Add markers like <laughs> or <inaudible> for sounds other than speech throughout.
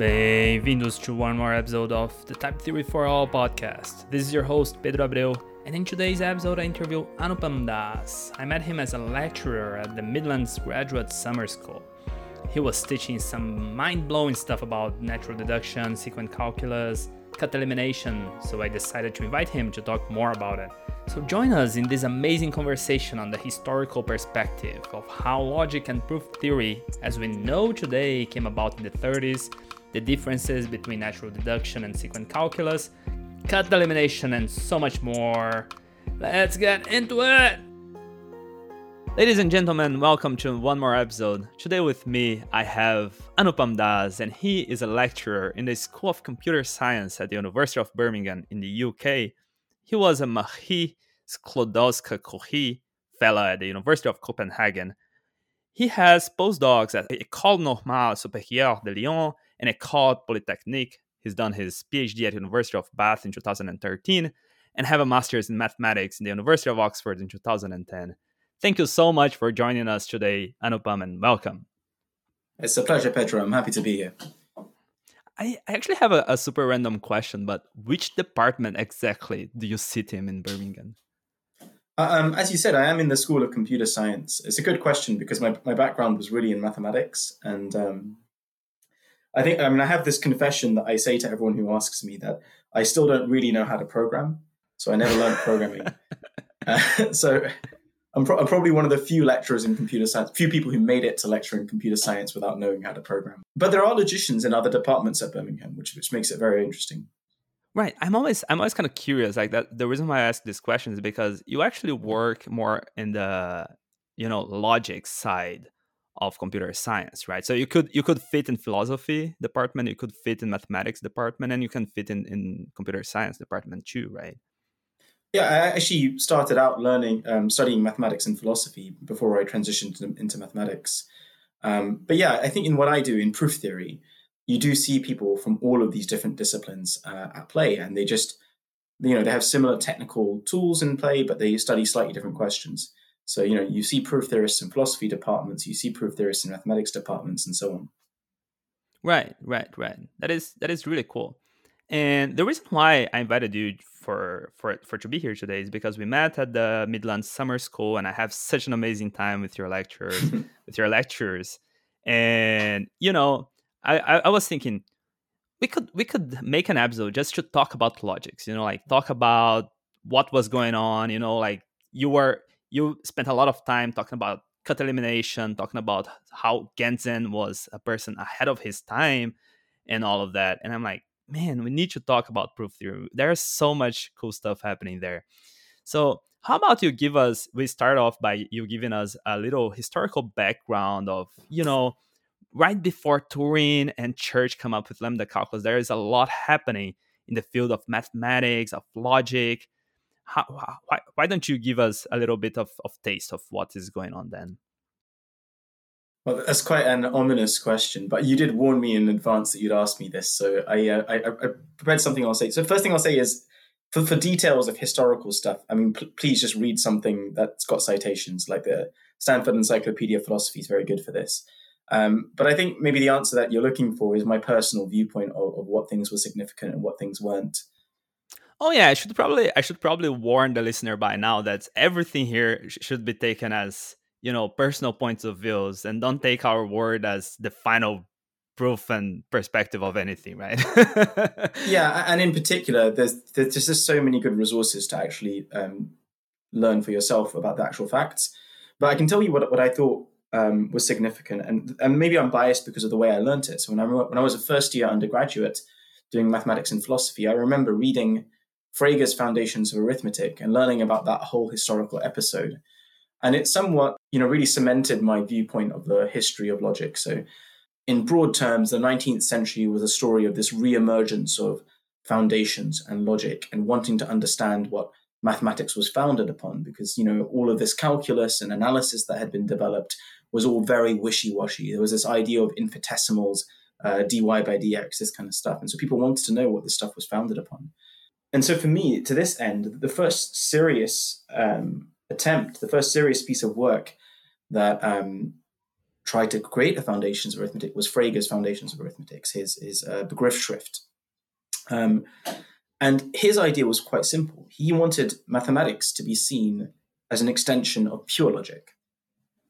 Bem-vindos to one more episode of the Type Theory for All podcast. This is your host, Pedro Abreu, and in today's episode, I interview Anupam Das. I met him as a lecturer at the Midlands Graduate Summer School. He was teaching some mind blowing stuff about natural deduction, sequent calculus, cut elimination, so I decided to invite him to talk more about it. So join us in this amazing conversation on the historical perspective of how logic and proof theory, as we know today, came about in the 30s, the differences between natural deduction and sequent calculus, cut elimination, and so much more. Let's get into it! Ladies and gentlemen, welcome to one more episode. Today with me, I have Anupam Das, and he is a lecturer in the School of Computer Science at the University of Birmingham in the UK. He was a Marie Sklodowska-Curie Fellow at the University of Copenhagen. He has postdocs at École Normale Supérieure de Lyon and École Polytechnique. He's done his PhD at University of Bath in 2013 and have a master's in mathematics in the University of Oxford in 2010. Thank you so much for joining us today, Anupam, and welcome. It's a pleasure, Pedro. I'm happy to be here. I actually have a, a, super random question, but which department exactly do you sit in in Birmingham? Uh, um, as you said, I am in the School of Computer Science. It's a good question because my, my background was really in mathematics. And um, I think, I mean, I have this confession that I say to everyone who asks me that I still don't really know how to program. So I never learned programming. <laughs> Uh, so I'm, pro- I'm, probably one of the few lecturers in computer science, few people who made it to lecture in computer science without knowing how to program. But there are logicians in other departments at Birmingham, which which makes it very interesting. Right. I'm always I'm always kind of curious. Like that. The reason why I ask this question is because you actually work more in the you know logic side of computer science, right? So you could you could fit in philosophy department, you could fit in mathematics department, and you can fit in in computer science department too, right? Yeah, I actually started out learning, um, studying mathematics and philosophy before I transitioned into mathematics. Um, but yeah, I think in what I do in proof theory, you do see people from all of these different disciplines uh, at play, and they just, you know, they have similar technical tools in play, but they study slightly different questions. So, you know, you see proof theorists in philosophy departments, you see proof theorists in mathematics departments, and so on. Right, right, right. That is that is really cool. And the reason why I invited you for for for to be here today is because we met at the Midlands Summer School, and I have such an amazing time with your lectures, <laughs> with your lectures. And you know, I, I, I was thinking we could we could make an episode just to talk about logics. You know, like talk about what was going on. You know, like you were you spent a lot of time talking about cut elimination, talking about how Gentzen was a person ahead of his time, and all of that. And I'm like, man, we need to talk about proof theory. There's so much cool stuff happening there. So, how about you give us? We start off by you giving us a little historical background of, you know, right before Turing and Church come up with lambda calculus, there is a lot happening in the field of mathematics, of logic. How, why, why don't you give us a little bit of, of taste of what is going on then? Well, that's quite an ominous question, but you did warn me in advance that you'd ask me this, so I, uh, I, I, prepared something I'll say. So, first thing I'll say is, for, for details of historical stuff, I mean, pl- please just read something that's got citations, like the Stanford Encyclopedia of Philosophy is very good for this. Um, but I think maybe the answer that you're looking for is my personal viewpoint of, of what things were significant and what things weren't. Oh yeah, I should probably I should probably warn the listener by now that everything here should be taken as you know personal points of views and don't take our word as the final proof and perspective of anything, right? <laughs> yeah, and in particular, there's there's just so many good resources to actually um, learn for yourself about the actual facts. But I can tell you what what I thought um, was significant, and and maybe I'm biased because of the way I learned it. So when I when I was a first year undergraduate doing mathematics and philosophy, I remember reading Frege's Foundations of Arithmetic and learning about that whole historical episode, and it somewhat you know really cemented my viewpoint of the history of logic. So in broad terms, the 19th century was a story of this reemergence of foundations and logic and wanting to understand what mathematics was founded upon because you know all of this calculus and analysis that had been developed was all very wishy-washy. There was this idea of infinitesimals, uh, dy by dx, this kind of stuff. And so people wanted to know what this stuff was founded upon. And so for me, to this end, the first serious um, attempt, the first serious piece of work that um, tried to create the foundations of arithmetic was Frege's Foundations of Arithmetic, his, his uh, Begriffsschrift. Um, and his idea was quite simple. He wanted mathematics to be seen as an extension of pure logic.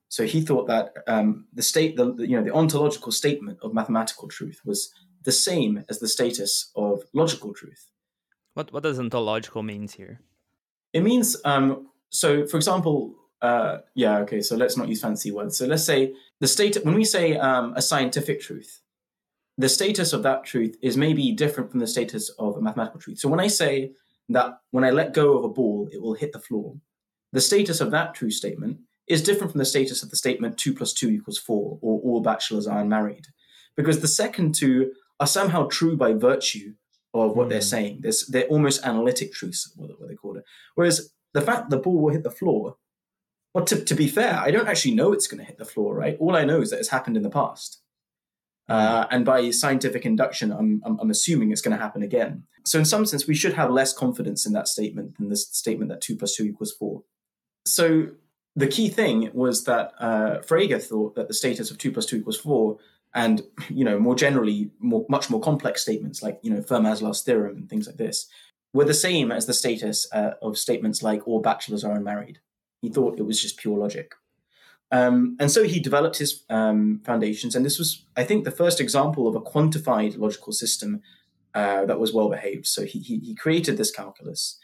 So he thought that um, the state, the, you know, the ontological statement of mathematical truth was the same as the status of logical truth. What what does ontological means here? It means um, so. For example, uh, yeah, okay. So let's not use fancy words. So let's say the state when we say um, a scientific truth, the status of that truth is maybe different from the status of a mathematical truth. So when I say that when I let go of a ball, it will hit the floor, the status of that true statement is different from the status of the statement two plus two equals four or all bachelors are unmarried, because the second two are somehow true by virtue of what mm. they're saying. There's, they're almost analytic truths, what, they call it. Whereas the fact the ball will hit the floor well, to, to be fair, I don't actually know it's going to hit the floor, right? All I know is that it's happened in the past. Uh, and by scientific induction, I'm, I'm, I'm assuming it's going to happen again. So, in some sense, we should have less confidence in that statement than this statement that 2 plus 2 equals 4. So, the key thing was that uh, Frege thought that the status of 2 plus 2 equals 4 and you know more generally more, much more complex statements like you know fermat's last theorem and things like this were the same as the status uh, of statements like all bachelors are unmarried he thought it was just pure logic. Um, and so he developed his um, foundations, and this was, I think, the first example of a quantified logical system uh, that was well behaved. So he, he, he created this calculus.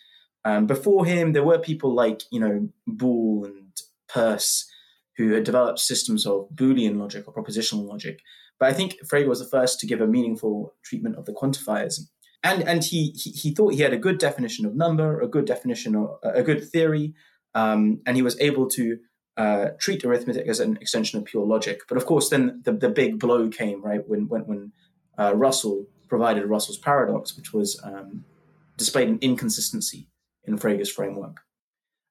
Um, before him, there were people like you know Boole and Peirce who had developed systems of Boolean logic or propositional logic. But I think Frege was the first to give a meaningful treatment of the quantifiers. And and he, he, he thought he had a good definition of number, a good definition of a good theory, um, and he was able to uh, treat arithmetic as an extension of pure logic. But of course, then the, the big blow came right when when, when uh, Russell provided Russell's paradox, which was um, displayed an inconsistency in Frege's framework.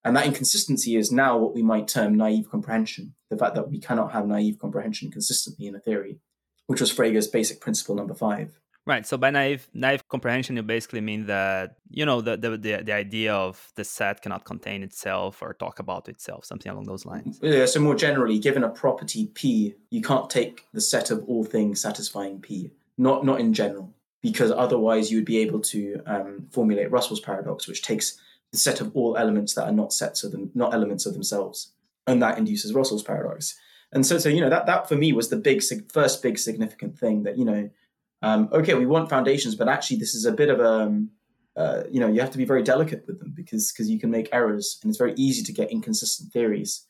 And that inconsistency is now what we might term naive comprehension, the fact that we cannot have naive comprehension consistently in a theory, which was Frege's basic principle number five. Right. So by naive naive comprehension, you basically mean that you know the, the the the, idea of the set cannot contain itself or talk about itself, something along those lines. Yeah. So more generally, given a property P, you can't take the set of all things satisfying P. Not not in general, because otherwise you would be able to um, formulate Russell's paradox, which takes the set of all elements that are not sets of them, not elements of themselves, and that induces Russell's paradox. And so, so you know that that for me was the big first big significant thing that you know um, okay, we want foundations, but actually this is a bit of a, um, uh, you know, you have to be very delicate with them because because you can make errors and it's very easy to get inconsistent theories.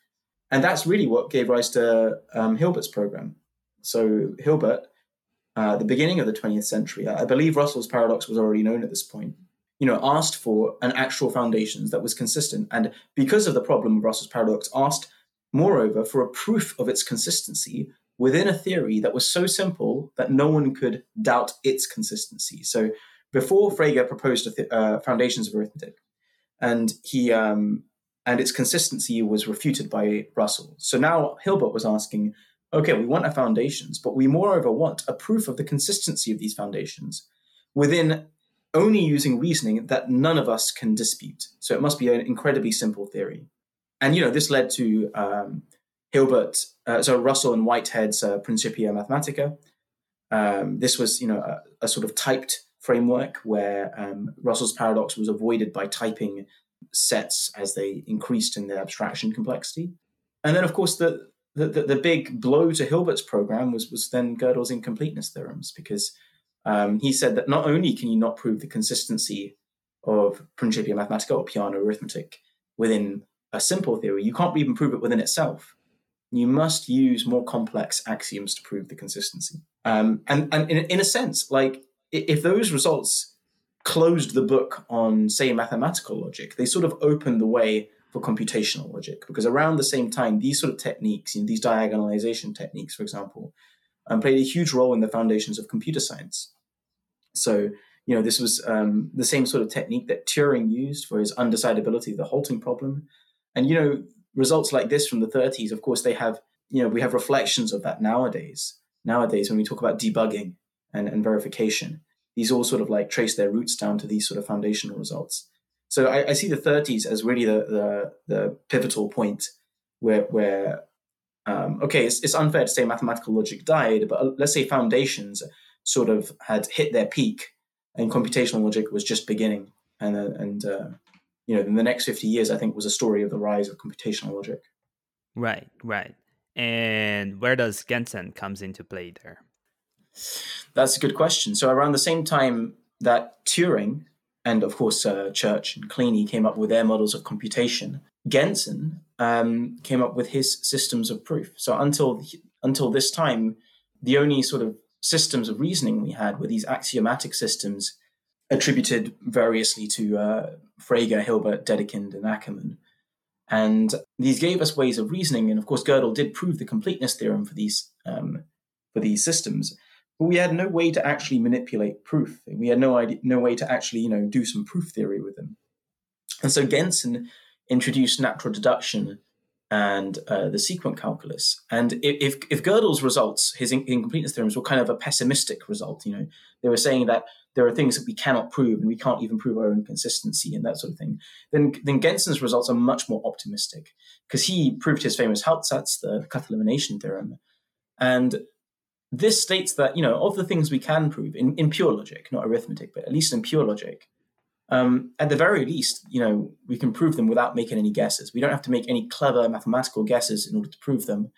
And that's really what gave rise to um, Hilbert's program. So Hilbert, uh, the beginning of the 20th century, I believe Russell's paradox was already known at this point, you know, asked for an actual foundations that was consistent. And because of the problem of Russell's paradox, asked moreover for a proof of its consistency within a theory that was so simple that no one could doubt its consistency. So before Frege proposed th- uh, foundations of arithmetic, and he um, and its consistency was refuted by Russell. So now Hilbert was asking, okay, we want our foundations, but we moreover want a proof of the consistency of these foundations within only using reasoning that none of us can dispute. So it must be an incredibly simple theory. And you know, this led to um, Hilbert, uh, so Russell and Whitehead's uh, Principia Mathematica. Um, this was, you know, a, a, sort of typed framework where um, Russell's paradox was avoided by typing sets as they increased in their abstraction complexity. And then, of course, the the, the, the big blow to Hilbert's program was was then Gödel's incompleteness theorems because um, he said that not only can you not prove the consistency of Principia Mathematica or Peano arithmetic within a simple theory, you can't even prove it within itself you must use more complex axioms to prove the consistency. Um, and and in, in a sense, like if those results closed the book on, say, mathematical logic, they sort of opened the way for computational logic because around the same time, these sort of techniques, you know, these diagonalization techniques, for example, um, played a huge role in the foundations of computer science. So, you know, this was um, the same sort of technique that Turing used for his undecidability, the halting problem. And, you know, results like this from the 30s, of course, they have, you know, we have reflections of that nowadays. Nowadays, when we talk about debugging and, and verification, these all sort of like trace their roots down to these sort of foundational results. So I, I see the 30s as really the, the, the pivotal point where where um, okay, it's, it's unfair to say mathematical logic died, but uh, let's say foundations sort of had hit their peak and computational logic was just beginning. And, uh, and uh, you know, in the next 50 years, I think was a story of the rise of computational logic. Right, right. And where does Gentzen comes into play there? That's a good question. So around the same time that Turing and of course uh, Church and Kleene came up with their models of computation, Gentzen um, came up with his systems of proof. So until until this time, the only sort of systems of reasoning we had were these axiomatic systems attributed variously to uh, Frege, Hilbert, Dedekind, and Ackermann. And these gave us ways of reasoning. And of course, Gödel did prove the completeness theorem for these um, for these systems, but we had no way to actually manipulate proof. We had no idea, no way to actually, you know, do some proof theory with them. And so Gentzen introduced natural deduction and uh, the sequent calculus. And if, if Gödel's results, his incompleteness theorems, were kind of a pessimistic result, you know, they were saying that there are things that we cannot prove and we can't even prove our own consistency and that sort of thing, then, then Gentzen's results are much more optimistic because he proved his famous Hauptsatz, the cut elimination theorem. And this states that, you know, of the things we can prove in, in pure logic, not arithmetic, but at least in pure logic, um, at the very least, you know, we can prove them without making any guesses. We don't have to make any clever mathematical guesses in order to prove them.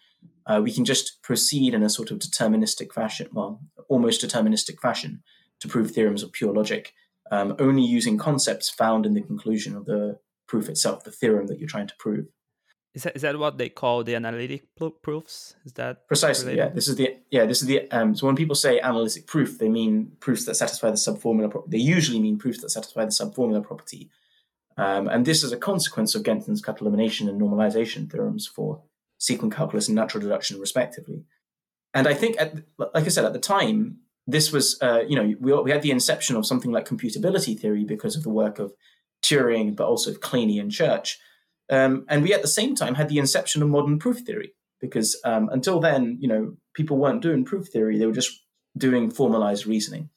Uh, we can just proceed in a sort of deterministic fashion, well, almost deterministic fashion, to prove theorems of pure logic, um, only using concepts found in the conclusion of the proof itself, the theorem that you're trying to prove. Is that, is that what they call the analytic proofs? Is that precisely? Related? Yeah, this is the yeah this is the um, so when people say analytic proof, they mean proofs that satisfy the subformula. Pro- they usually mean proofs that satisfy the subformula property, um, and this is a consequence of Gentzen's cut elimination and normalization theorems for sequent calculus and natural deduction, respectively. And I think, at, like I said, at the time, this was uh, you know we we had the inception of something like computability theory because of the work of Turing, but also of Kleene and Church um, and we at the same time had the inception of modern proof theory, because um, until then, you know, people weren't doing proof theory; they were just doing formalized reasoning.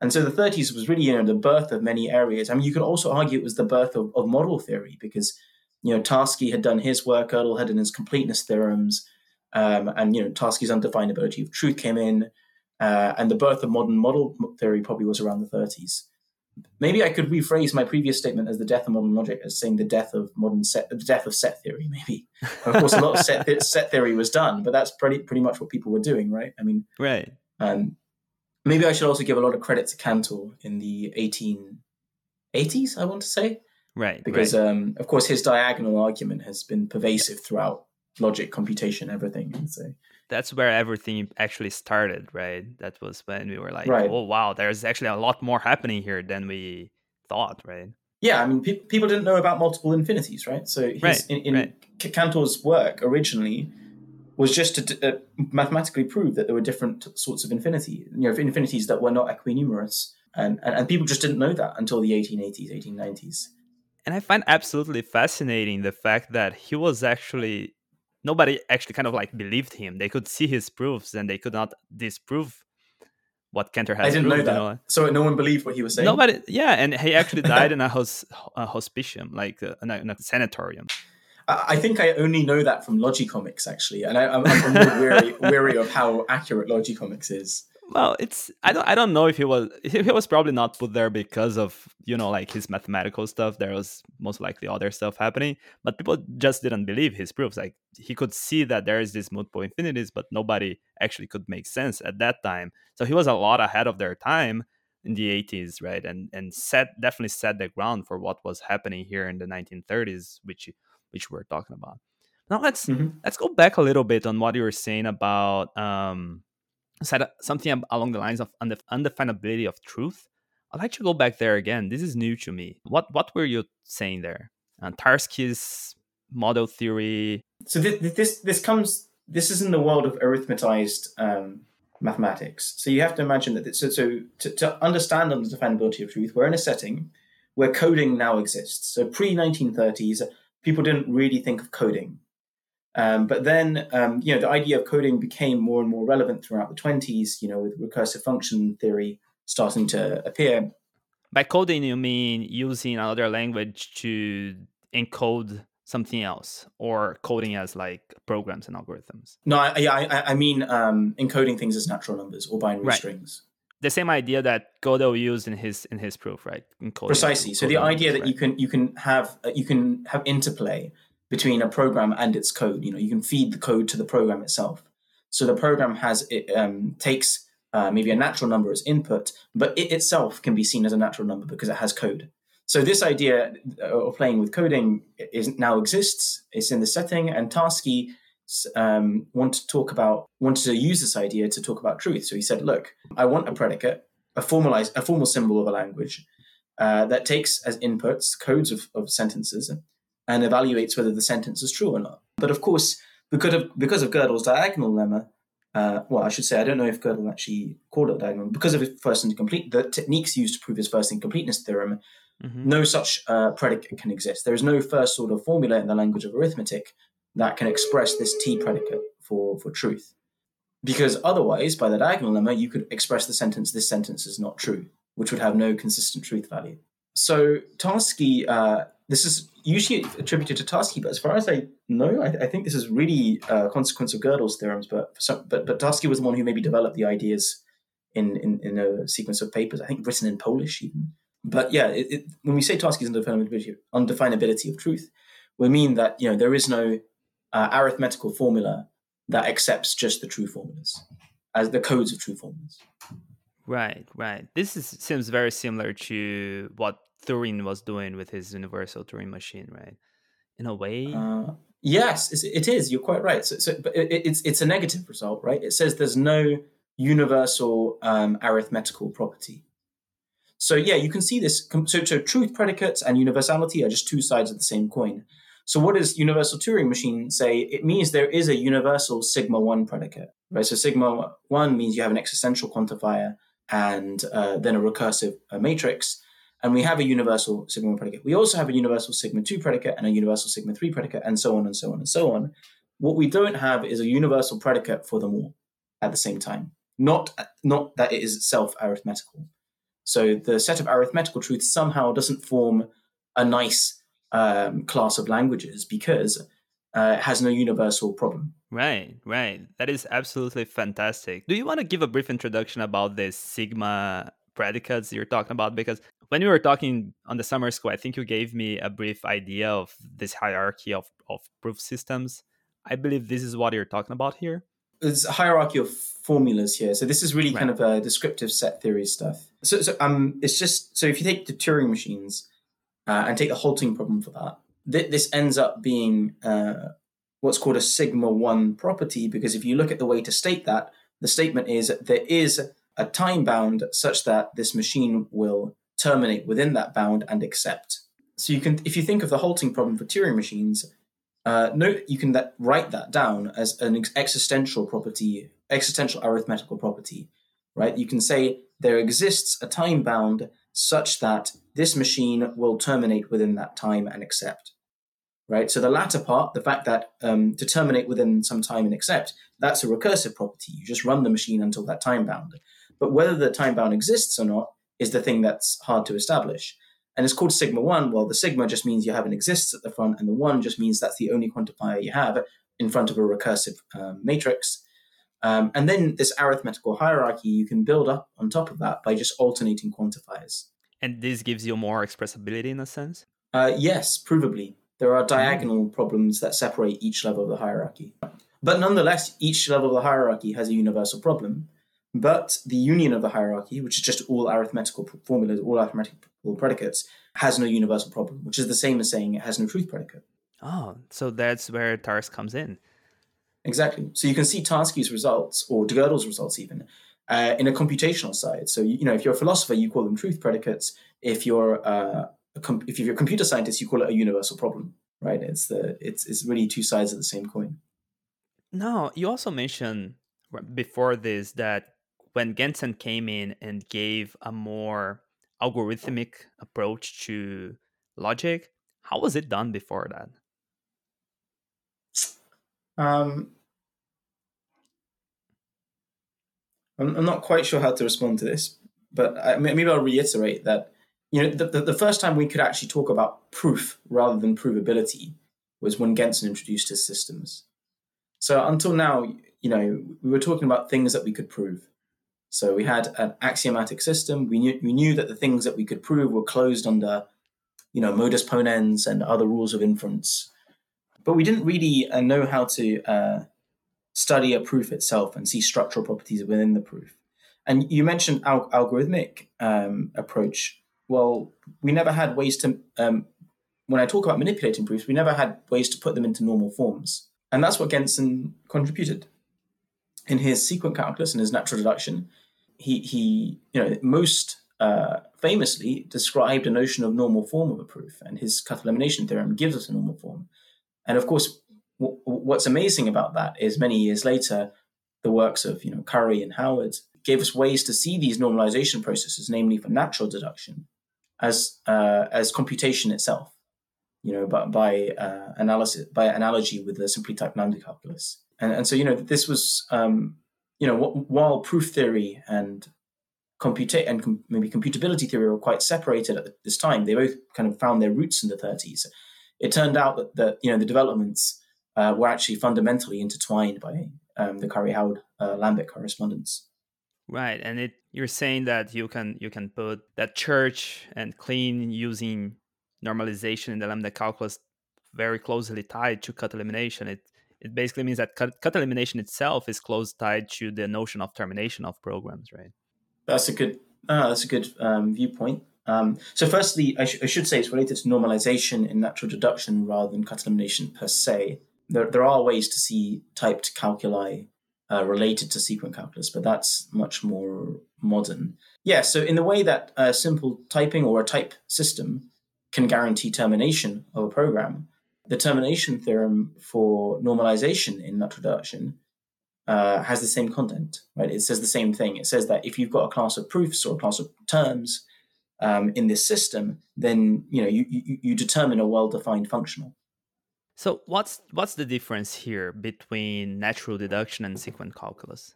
And so the 30s was really, you know, the birth of many areas. I mean, you could also argue it was the birth of, of model theory because, you know, Tarski had done his work, Gödel had done his completeness theorems, um, and you know, Tarski's undefinability of truth came in, uh, and the birth of modern model theory probably was around the 30s maybe I could rephrase my previous statement as the death of modern logic as saying the death of modern set, the death of set theory. Maybe, of course, a lot of set <laughs> <laughs> set theory was done, but that's pretty pretty much what people were doing, right? I mean, right. Um, maybe I should also give a lot of credit to Cantor in the 1880s. I want to say, right, because right. Um, of course his diagonal argument has been pervasive throughout logic, computation, everything, and so that's where everything actually started, right? That was when we were like, right. oh wow, there's actually a lot more happening here than we thought, right? Yeah, I mean, pe- people didn't know about multiple infinities, right? So his, right, in, in right. Cantor's work originally was just to uh, mathematically prove that there were different sorts of infinity, you know, infinities that were not equinumerous, and, and and people just didn't know that until the 1880s, 1890s. And I find absolutely fascinating the fact that he was actually nobody actually kind of like believed him. They could see his proofs and they could not disprove what Cantor had. I didn't proved, know that. You know? So no one believed what he was saying. Nobody, yeah, and he actually <laughs> died in a, hos, a hospitium, like uh, in, a, in a sanatorium. I think I only know that from Logicomix, actually, and I, am weary, <laughs> weary of how accurate Logicomix is well it's i don't i don't know if he was he was probably not put there because of you know like his mathematical stuff. There was most likely other stuff happening but people just didn't believe his proofs. Like he could see that there is this multiple infinities but nobody actually could make sense at that time. So he was a lot ahead of their time in the 80s right? And and set definitely set the ground for what was happening here in the 1930s which which we're talking about. Now let's mm-hmm. let's go back a little bit on what you were saying about um said something along the lines of undefinability of truth. I'd like to go back there again. This is new to me. What what were you saying there? Uh, Tarski's model theory. So this, this this comes. This is in the world of arithmetized um, mathematics. So you have to imagine that. So, so to, to understand undefinability of truth, we're in a setting where coding now exists. So pre 1930s, people didn't really think of coding. Um, but then, um, you know, the idea of coding became more and more relevant throughout the 20s, you know, with recursive function theory starting to appear. By coding, you mean using another language to encode something else or coding as like programs and algorithms no i i, I mean um, encoding things as natural numbers or binary right. strings the same idea that Gödel used in his in his proof, right? Precisely. So the idea that right? you can you can have uh, you can have interplay between a program and its code. You know, you can feed the code to the program itself. So the program has it um, takes uh, maybe a natural number as input, but it itself can be seen as a natural number because it has code. So this idea of playing with coding is now exists. It's in the setting, and Tarski um, wanted to talk about wanted to use this idea to talk about truth. So he said, "Look, I want a predicate, a formalized, a formal symbol of a language uh, that takes as inputs codes of, of sentences and evaluates whether the sentence is true or not. But of course, because of because of Gödel's diagonal lemma, uh, well, I should say I don't know if Gödel actually called it diagonal because of his first incomplete the techniques used to prove his first incompleteness theorem. Mm-hmm. No such uh, predicate can exist. There is no first order formula in the language of arithmetic that can express this T predicate for, for truth. Because otherwise, by the diagonal lemma, you could express the sentence, this sentence is not true, which would have no consistent truth value. So Tarski, uh, this is usually attributed to Tarski, but as far as I know, I, I think this is really a consequence of Gödel's theorems. But some, but but Tarski was the one who maybe developed the ideas in, in, in a sequence of papers, I think written in Polish even. But yeah, it, it, when we say Tarski's undefinability, undefinability of truth, we mean that you know there is no uh, arithmetical formula that accepts just the true formulas as the codes of true formulas. Right, right. This is, seems very similar to what Turing was doing with his universal Turing machine, right? In a way. Uh, yes, it is. You're quite right. So, so but it, it's it's a negative result, right? It says there's no universal um, arithmetical property. So yeah, you can see this. So, so truth predicates and universality are just two sides of the same coin. So what does universal Turing machine say? It means there is a universal sigma one predicate, right? So sigma one means you have an existential quantifier and uh, then a recursive uh, matrix. And we have a universal sigma one predicate. We also have a universal sigma two predicate and a universal sigma three predicate and so on and so on and so on. What we don't have is a universal predicate for them all at the same time. Not, not that it is self arithmetical. So the set of arithmetical truths somehow doesn't form a nice um, class of languages because uh, it has no universal problem. Right, right. That is absolutely fantastic. Do you want to give a brief introduction about this Sigma predicates you're talking about? Because when we were talking on the summer school, I think you gave me a brief idea of this hierarchy of, of proof systems. I believe this is what you're talking about here. There's a hierarchy of formulas here. So this is really right. kind of a descriptive set theory stuff. So, so um, it's just so if you take the Turing machines, uh, and take the halting problem for that, th- this ends up being uh, what's called a sigma 1 property because if you look at the way to state that, the statement is there is a time bound such that this machine will terminate within that bound and accept. So you can, if you think of the halting problem for Turing machines, uh, note you can that, write that down as an existential property, existential arithmetical property, right? You can say there exists a time bound such that this machine will terminate within that time and accept. Right. So the latter part, the fact that um, to terminate within some time and accept, that's a recursive property. You just run the machine until that time bound. But whether the time bound exists or not is the thing that's hard to establish. And it's called sigma one. Well, the sigma just means you have an exists at the front, and the one just means that's the only quantifier you have in front of a recursive um, matrix. Um, and then this arithmetical hierarchy you can build up on top of that by just alternating quantifiers. And this gives you more expressibility in a sense? Uh, yes, provably. There are diagonal mm. problems that separate each level of the hierarchy. But nonetheless, each level of the hierarchy has a universal problem. But the union of the hierarchy, which is just all arithmetical formulas, all arithmetical predicates, has no universal problem, which is the same as saying it has no truth predicate. Oh, so that's where TARS comes in. Exactly. So you can see Tarski's results, or de Gödel's results even, uh, in a computational side. So you know, if you're a philosopher, you call them truth predicates. If you're uh, a com- if you're a computer scientist, you call it a universal problem. Right? It's the it's it's really two sides of the same coin. Now, you also mentioned before this that when Gentzen came in and gave a more algorithmic approach to logic, how was it done before that? Um, I'm, I'm not quite sure how to respond to this, but I, maybe I'll reiterate that you know the, the, the, first time we could actually talk about proof rather than provability was when Gentzen introduced his systems. So until now, you know, we were talking about things that we could prove. So we had an axiomatic system. We knew we knew that the things that we could prove were closed under, you know, modus ponens and other rules of inference. But we didn't really uh, know how to uh, study a proof itself and see structural properties within the proof. And you mentioned al- algorithmic um, approach. Well, we never had ways to. Um, when I talk about manipulating proofs, we never had ways to put them into normal forms, and that's what Gentzen contributed in his sequent calculus and his natural deduction he he you know most uh, famously described a notion of normal form of a proof, and his cut elimination theorem gives us a normal form. And of course, w- what's amazing about that is many years later, the works of you know Curry and Howard gave us ways to see these normalization processes, namely for natural deduction, as uh, as computation itself. You know, but by uh, analysis, by analogy with the simply typed Lambda calculus, and and so you know this was um, you know, while proof theory and computa- and com- maybe computability theory were quite separated at this time, they both kind of found their roots in the 30s. It turned out that, that you know the developments uh, were actually fundamentally intertwined by um, the Curry Howard uh, correspondence. Right, and it you're saying that you can you can put that church and Kleene using normalization in the lambda calculus very closely tied to cut elimination. It it basically means that cut, cut elimination itself is close tied to the notion of termination of programs, right? That's a good uh, that's a good um, viewpoint. Um, so, firstly, I, sh- I, should say it's related to normalization in natural deduction rather than cut elimination per se. There, there are ways to see typed calculi uh, related to sequent calculus, but that's much more modern. Yeah, so in the way that a simple typing or a type system can guarantee termination of a program, the termination theorem for normalization in natural deduction uh, has the same content, right? It says the same thing. It says that if you've got a class of proofs or a class of terms um, in this system, then you know you, you, you determine a well-defined functional. So what's what's the difference here between natural deduction and sequent calculus?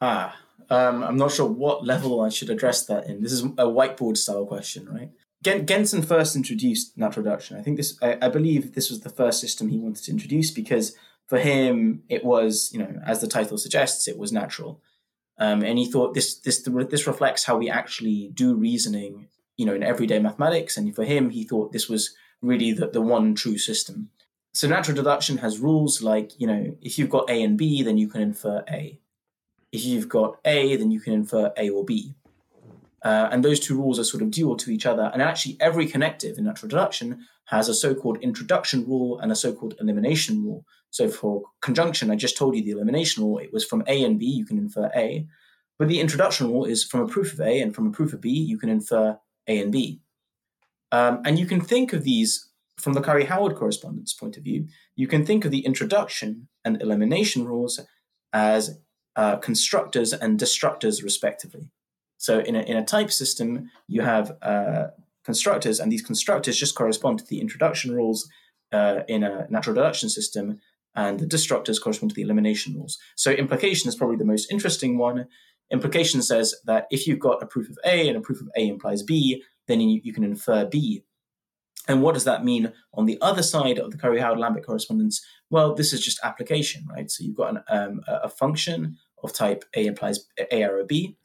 Ah, um, I'm not sure what level I should address that in. This is a whiteboard style question, right? Gentzen first introduced natural deduction. I think this, I, I, believe this was the first system he wanted to introduce because for him it was, you know, as the title suggests, it was natural, um, and he thought this this this reflects how we actually do reasoning, you know, in everyday mathematics. And for him, he thought this was really the, the one true system. So natural deduction has rules like, you know, if you've got A and B, then you can infer A. If you've got A, then you can infer A or B. Uh, and those two rules are sort of dual to each other. And actually, every connective in natural deduction has a so called introduction rule and a so called elimination rule. So for conjunction, I just told you the elimination rule, it was from A and B, you can infer A. But the introduction rule is from a proof of A and from a proof of B, you can infer A and B. Um, and you can think of these from the Curry Howard correspondence point of view, you can think of the introduction and elimination rules as uh, constructors and destructors, respectively. So in a, in a type system, you have uh, constructors, and these constructors just correspond to the introduction rules uh, in a natural deduction system, and the destructors correspond to the elimination rules. So implication is probably the most interesting one. Implication says that if you've got a proof of A and a proof of A implies B, then you, you can infer B. And what does that mean on the other side of the Curry Howard Lambek correspondence? Well, this is just application, right? So you've got an, um, a function of type A implies A arrow B,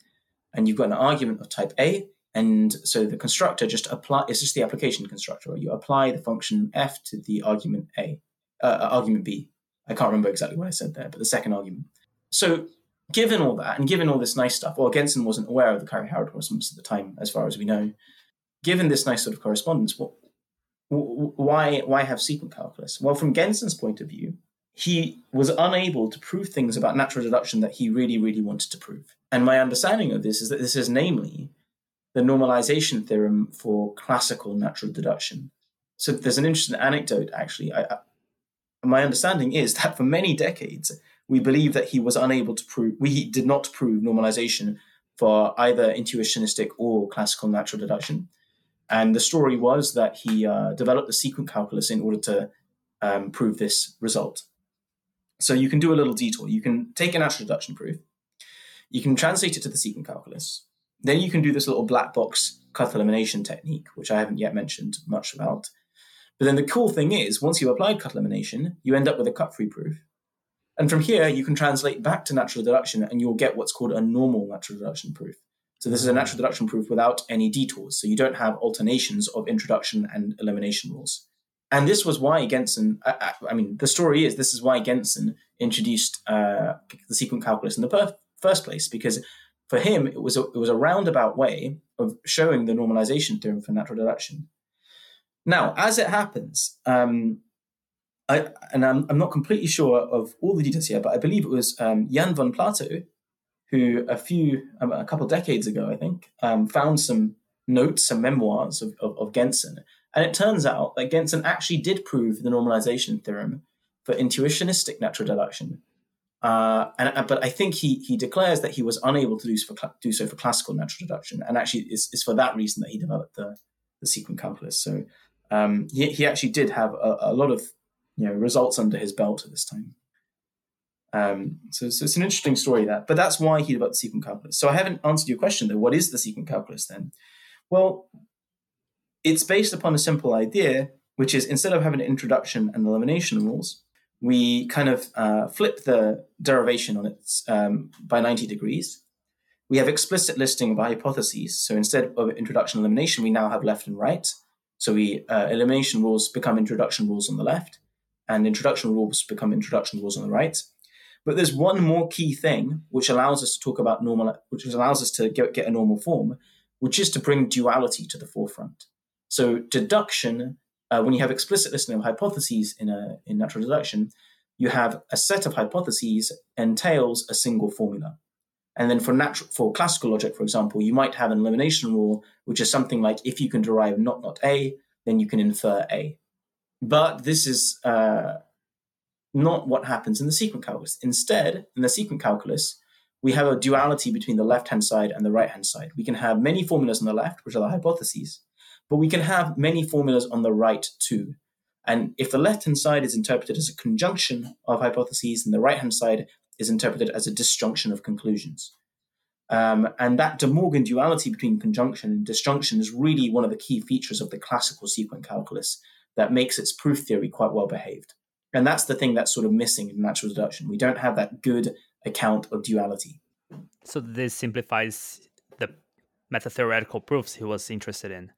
and you've got an argument of type A. And so the constructor just apply it's just the application constructor. Or you apply the function f to the argument A, uh, uh, argument B. I can't remember exactly what I said there, but the second argument. So given all that, and given all this nice stuff, well, Gentzen wasn't aware of the Curry Howard correspondence at the time, as far as we know. Given this nice sort of correspondence, what, why why have sequent calculus? Well, from Gentzen's point of view, he was unable to prove things about natural deduction that he really, really wanted to prove. And my understanding of this is that this is namely the normalization theorem for classical natural deduction. So there's an interesting anecdote, actually. I, I, my understanding is that for many decades, we believe that he was unable to prove, we did not prove normalization for either intuitionistic or classical natural deduction. And the story was that he uh, developed the sequent calculus in order to um, prove this result. So you can do a little detour. You can take a natural deduction proof, you can translate it to the sequent calculus. Then you can do this little black box cut elimination technique, which I haven't yet mentioned much about. But then the cool thing is, once you applied cut elimination, you end up with a cut-free proof. And from here, you can translate back to natural deduction and you'll get what's called a normal natural deduction proof. So this is a natural deduction proof without any detours. So you don't have alternations of introduction and elimination rules. And this was why Gentzen, I, I, mean, the story is this is why Gentzen introduced uh, the sequent calculus in the per- first place, because for him, it was, a, it was a roundabout way of showing the normalization theorem for natural deduction. Now, as it happens, um, I, and I'm, I'm not completely sure of all the details here, but I believe it was um, Jan von Plato who a few, um, a couple decades ago, I think, um, found some notes, some memoirs of, of, of Gentzen. And it turns out that Gentzen actually did prove the normalization theorem for intuitionistic natural deduction. Uh, and uh, but I think he he declares that he was unable to do so for, do so for classical natural deduction, and actually it's, it's for that reason that he developed the the sequent calculus. So um, he he actually did have a, a lot of you know results under his belt at this time. Um, so, so, it's an interesting story that, but that's why he developed the sequent calculus. So I haven't answered your question though. What is the sequent calculus then? Well, it's based upon a simple idea, which is instead of having an introduction and elimination rules, we kind of uh, flip the derivation on it um, by 90 degrees. We have explicit listing of hypotheses. So instead of introduction elimination, we now have left and right. So we uh, elimination rules become introduction rules on the left, and introduction rules become introduction rules on the right. But there's one more key thing which allows us to talk about normal, which allows us to get, get a normal form, which is to bring duality to the forefront. So deduction, uh, when you have explicit listing of hypotheses in a in natural deduction, you have a set of hypotheses entails a single formula. And then for natural for classical logic, for example, you might have an elimination rule, which is something like if you can derive not not a, then you can infer a. But this is uh, not what happens in the sequent calculus. Instead, in the sequent calculus, we have a duality between the left hand side and the right hand side. We can have many formulas on the left, which are the hypotheses, but we can have many formulas on the right too. And if the left hand side is interpreted as a conjunction of hypotheses, and the right hand side is interpreted as a disjunction of conclusions. Um, and that De Morgan duality between conjunction and disjunction is really one of the key features of the classical sequent calculus that makes its proof theory quite well behaved. And that's the thing that's sort of missing in natural deduction. We don't have that good account of duality. So this simplifies the meta-theoretical proofs he was interested in.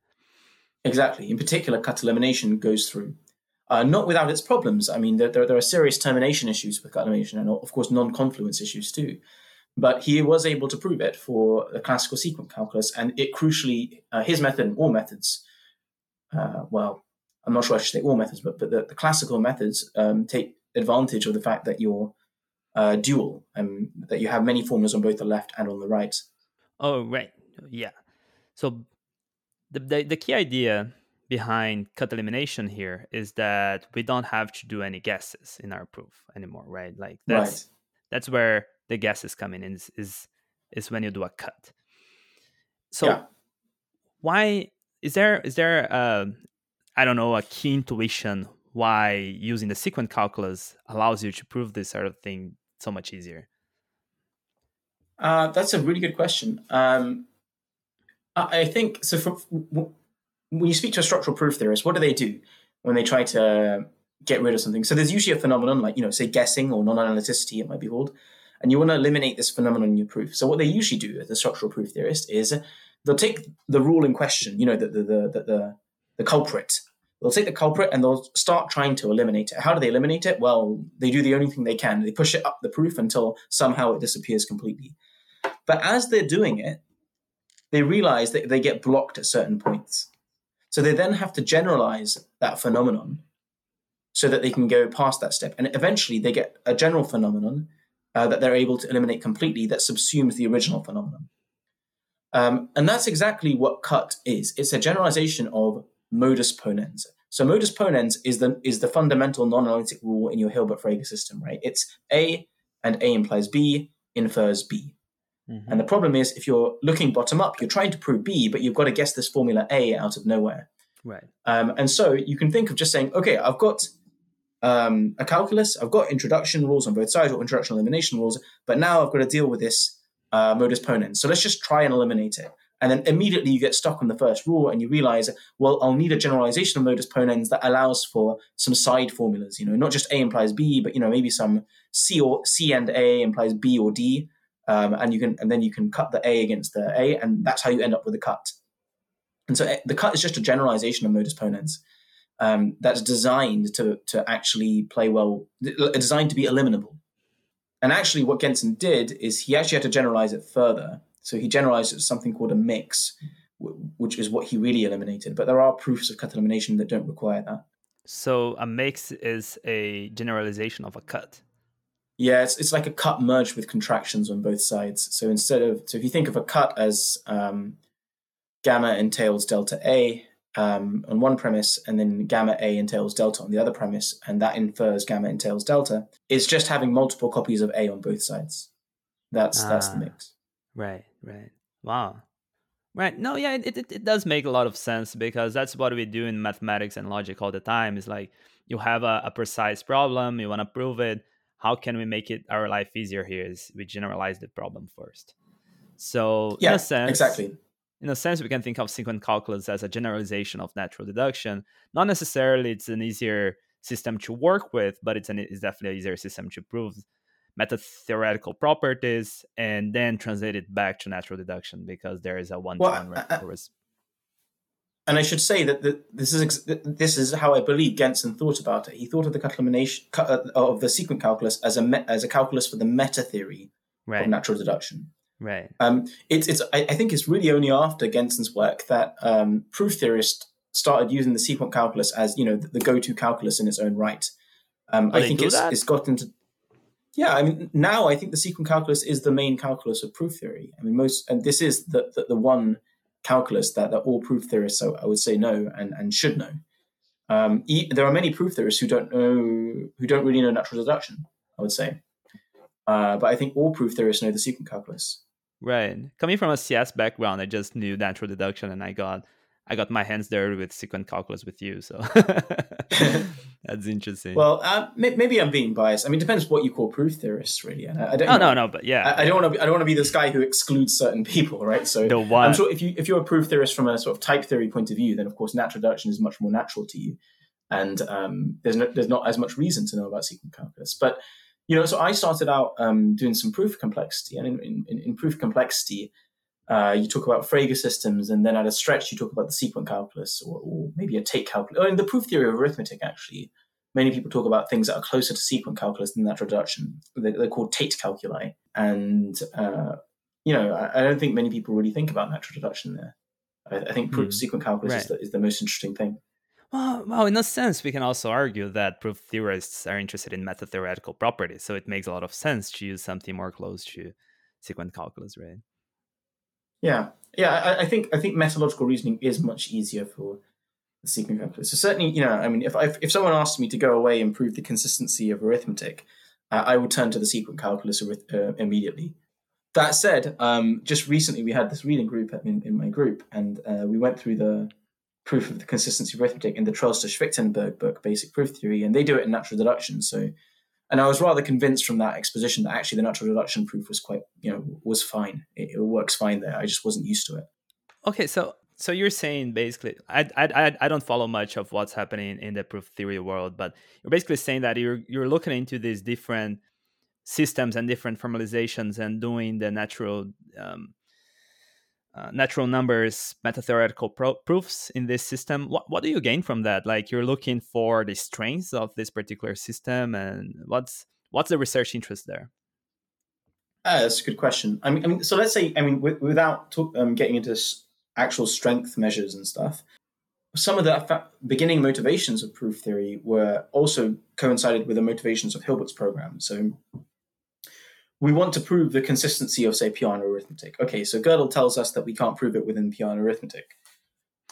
Exactly. In particular, cut elimination goes through. Uh, not without its problems. I mean, there, there, there, are serious termination issues with cut elimination and, of course, non confluence issues too. But he was able to prove it for the classical sequent calculus, and it crucially, uh, his method and all methods, uh, well, I'm not sure I should say all methods, but, but the, the classical methods um, take advantage of the fact that you're uh, dual and that you have many formulas on both the left and on the right. Oh, right. Yeah. So the, the, the key idea behind cut elimination here is that we don't have to do any guesses in our proof anymore, right? Like that's right. that's where the guesses come in is is, is when you do a cut. So yeah. why is there is there a, I don't know, a key intuition why using the sequent calculus allows you to prove this sort of thing so much easier? Uh, that's a really good question. Um, I think so. For, when you speak to a structural proof theorist, what do they do when they try to get rid of something? So there's usually a phenomenon like you know, say guessing or non-analyticity, it might be called, and you want to eliminate this phenomenon in your proof. So what they usually do, as a structural proof theorist, is they'll take the rule in question, you know, the the the the, the culprit, They'll take the culprit and they'll start trying to eliminate it. How do they eliminate it? Well, they do the only thing they can. They push it up the proof until somehow it disappears completely. But as they're doing it, they realize that they get blocked at certain points. So they then have to generalize that phenomenon so that they can go past that step. And eventually they get a general phenomenon uh, that they're able to eliminate completely that subsumes the original phenomenon. Um, and that's exactly what cut is. It's a generalization of modus ponens. So modus ponens is the is the fundamental non-analytic rule in your Hilbert-Frege system, right? It's A and A implies B infers B. Mm-hmm. And the problem is if you're looking bottom up, you're trying to prove B, but you've got to guess this formula A out of nowhere. Right. Um, and so you can think of just saying, okay, I've got um, a calculus, I've got introduction rules on both sides or introduction elimination rules, but now I've got to deal with this uh, modus ponens. So let's just try and eliminate it. And then immediately you get stuck on the first rule and you realize, well, I'll need a generalization of modus ponens that allows for some side formulas, you know, not just A implies B, but, you know, maybe some C or C and A implies B or D. Um, and you can, and then you can cut the A against the A, and that's how you end up with a cut. And so eh, the cut is just a generalization of modus ponens um, that's designed to, to actually play well, designed to be eliminable. And actually, what Gentzen did is he actually had to generalize it further so he generalized it to something called a mix, which is what he really eliminated. But there are proofs of cut elimination that don't require that. So a mix is a generalization of a cut. Yeah, it's, it's like a cut merged with contractions on both sides. So instead of so if you think of a cut as um, gamma entails delta A um, on one premise, and then gamma A entails delta on the other premise, and that infers gamma entails delta, it's just having multiple copies of A on both sides. That's ah, that's the ah. mix. Right. Right. Wow. Right. No, yeah, it, it, it does make a lot of sense because that's what we do in mathematics and logic all the time. Is like you have a, a precise problem, you want to prove it. How can we make it our life easier here? Is we generalize the problem first. So yeah, in a sense, exactly. In a sense, we can think of sequent calculus as a generalization of natural deduction. Not necessarily it's an easier system to work with, but it's an it's definitely an easier system to prove meta theoretical properties and then translate it back to natural deduction because there is a one-to-one well, and I should say that the, this is this is how I believe Gentzen thought about it. He thought of the elimination uh, of the sequent calculus as a me, as a calculus for the meta theory right. of natural deduction. Right. Um, it's it's I, I, think it's really only after Gentzen's work that um, proof theorists started using the sequent calculus as you know the, the go to calculus in its own right. Um, I think it's, it's gotten to yeah, I mean, now I think the sequent calculus is the main calculus of proof theory. I mean, most, and this is the, the, the one calculus that, that all proof theorists, So I would say, know and, and should know. Um, e- there are many proof theorists who don't know, who don't really know natural deduction, I would say. Uh, but I think all proof theorists know the sequent calculus. Right. Coming from a CS background, I just knew natural deduction and I got I got my hands dirty with sequent calculus with you. So <laughs> <laughs> that's interesting. Well, uh, maybe I'm being biased. I mean, it depends what you call proof theorists, really. I, I don't. Oh know. no, no, but yeah, I, I don't want to. I don't want to be this guy who excludes certain people, right? So the one. I'm sure if you if you're a proof theorist from a sort of type theory point of view, then of course natural deduction is much more natural to you, and um, there's no, there's not as much reason to know about sequent calculus, but. You know, so I started out um, doing some proof complexity, and in, in, in proof complexity, uh, you talk about Frege systems, and then at a stretch, you talk about the sequent calculus or, or maybe a Tait calculus. Or in the proof theory of arithmetic, actually, many people talk about things that are closer to sequent calculus than natural deduction. They're, they're called Tait calculi. And, uh, you know, I, I, don't think many people really think about natural deduction there. I, I think proof mm. sequent calculus right. is, the, is the most interesting thing. Well, well, in a sense, we can also argue that proof theorists are interested in meta theoretical properties, so it makes a lot of sense to use something more close to sequent calculus, right? Yeah, yeah. I, I, think I think methodological reasoning is much easier for the sequent calculus. So certainly, you know, I mean, if I, if someone asked me to go away and prove the consistency of arithmetic, uh, I would turn to the sequent calculus uh, immediately. That said, um, just recently we had this reading group in, in my group, and uh, we went through the proof of the consistency of arithmetic in the Troelstra-Schwichtenberg book, Basic Proof Theory, and they do it in natural deduction. So and I was rather convinced from that exposition that actually the natural deduction proof was quite, you know, was fine. It, it, works fine there. I just wasn't used to it. Okay, so so you're saying basically, I, I I don't follow much of what's happening in the proof theory world, but you're basically saying that you're you're looking into these different systems and different formalizations and doing the natural um, uh, natural numbers meta theoretical pro- proofs in this system. What, what do you gain from that? Like you're looking for the strengths of this particular system and what's what's the research interest there? Uh, that's a good question. I mean, I mean so let's say i mean w- without um, getting into actual strength measures and stuff some of the fa- beginning motivations of proof theory were also coincided with the motivations of hilbert's program. So we want to prove the consistency of, say, Peano arithmetic. Okay, so Gödel tells us that we can't prove it within Peano arithmetic.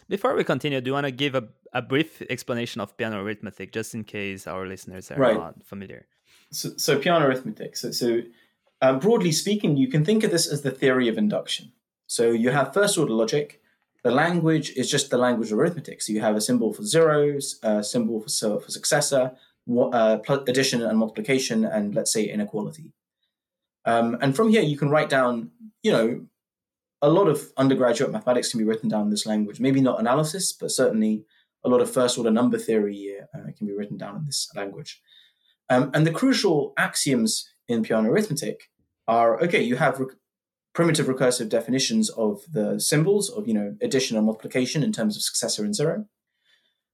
Before we continue, do you want to give a, a brief explanation of Peano arithmetic, just in case our listeners are right. not familiar? So, so Peano arithmetic. So, so uh, broadly speaking, you can think of this as the theory of induction. So you have first order logic. The language is just the language of arithmetic. So you have a symbol for zeros, a symbol for, for successor, uh, addition and multiplication, and let's say inequality. Um, and from here, you can write down, you know, a lot of undergraduate mathematics can be written down in this language. Maybe not analysis, but certainly a lot of first order number theory uh, can be written down in this language. Um, and the crucial axioms in Peano arithmetic are okay, you have rec- primitive recursive definitions of the symbols of you know addition and multiplication in terms of successor and zero.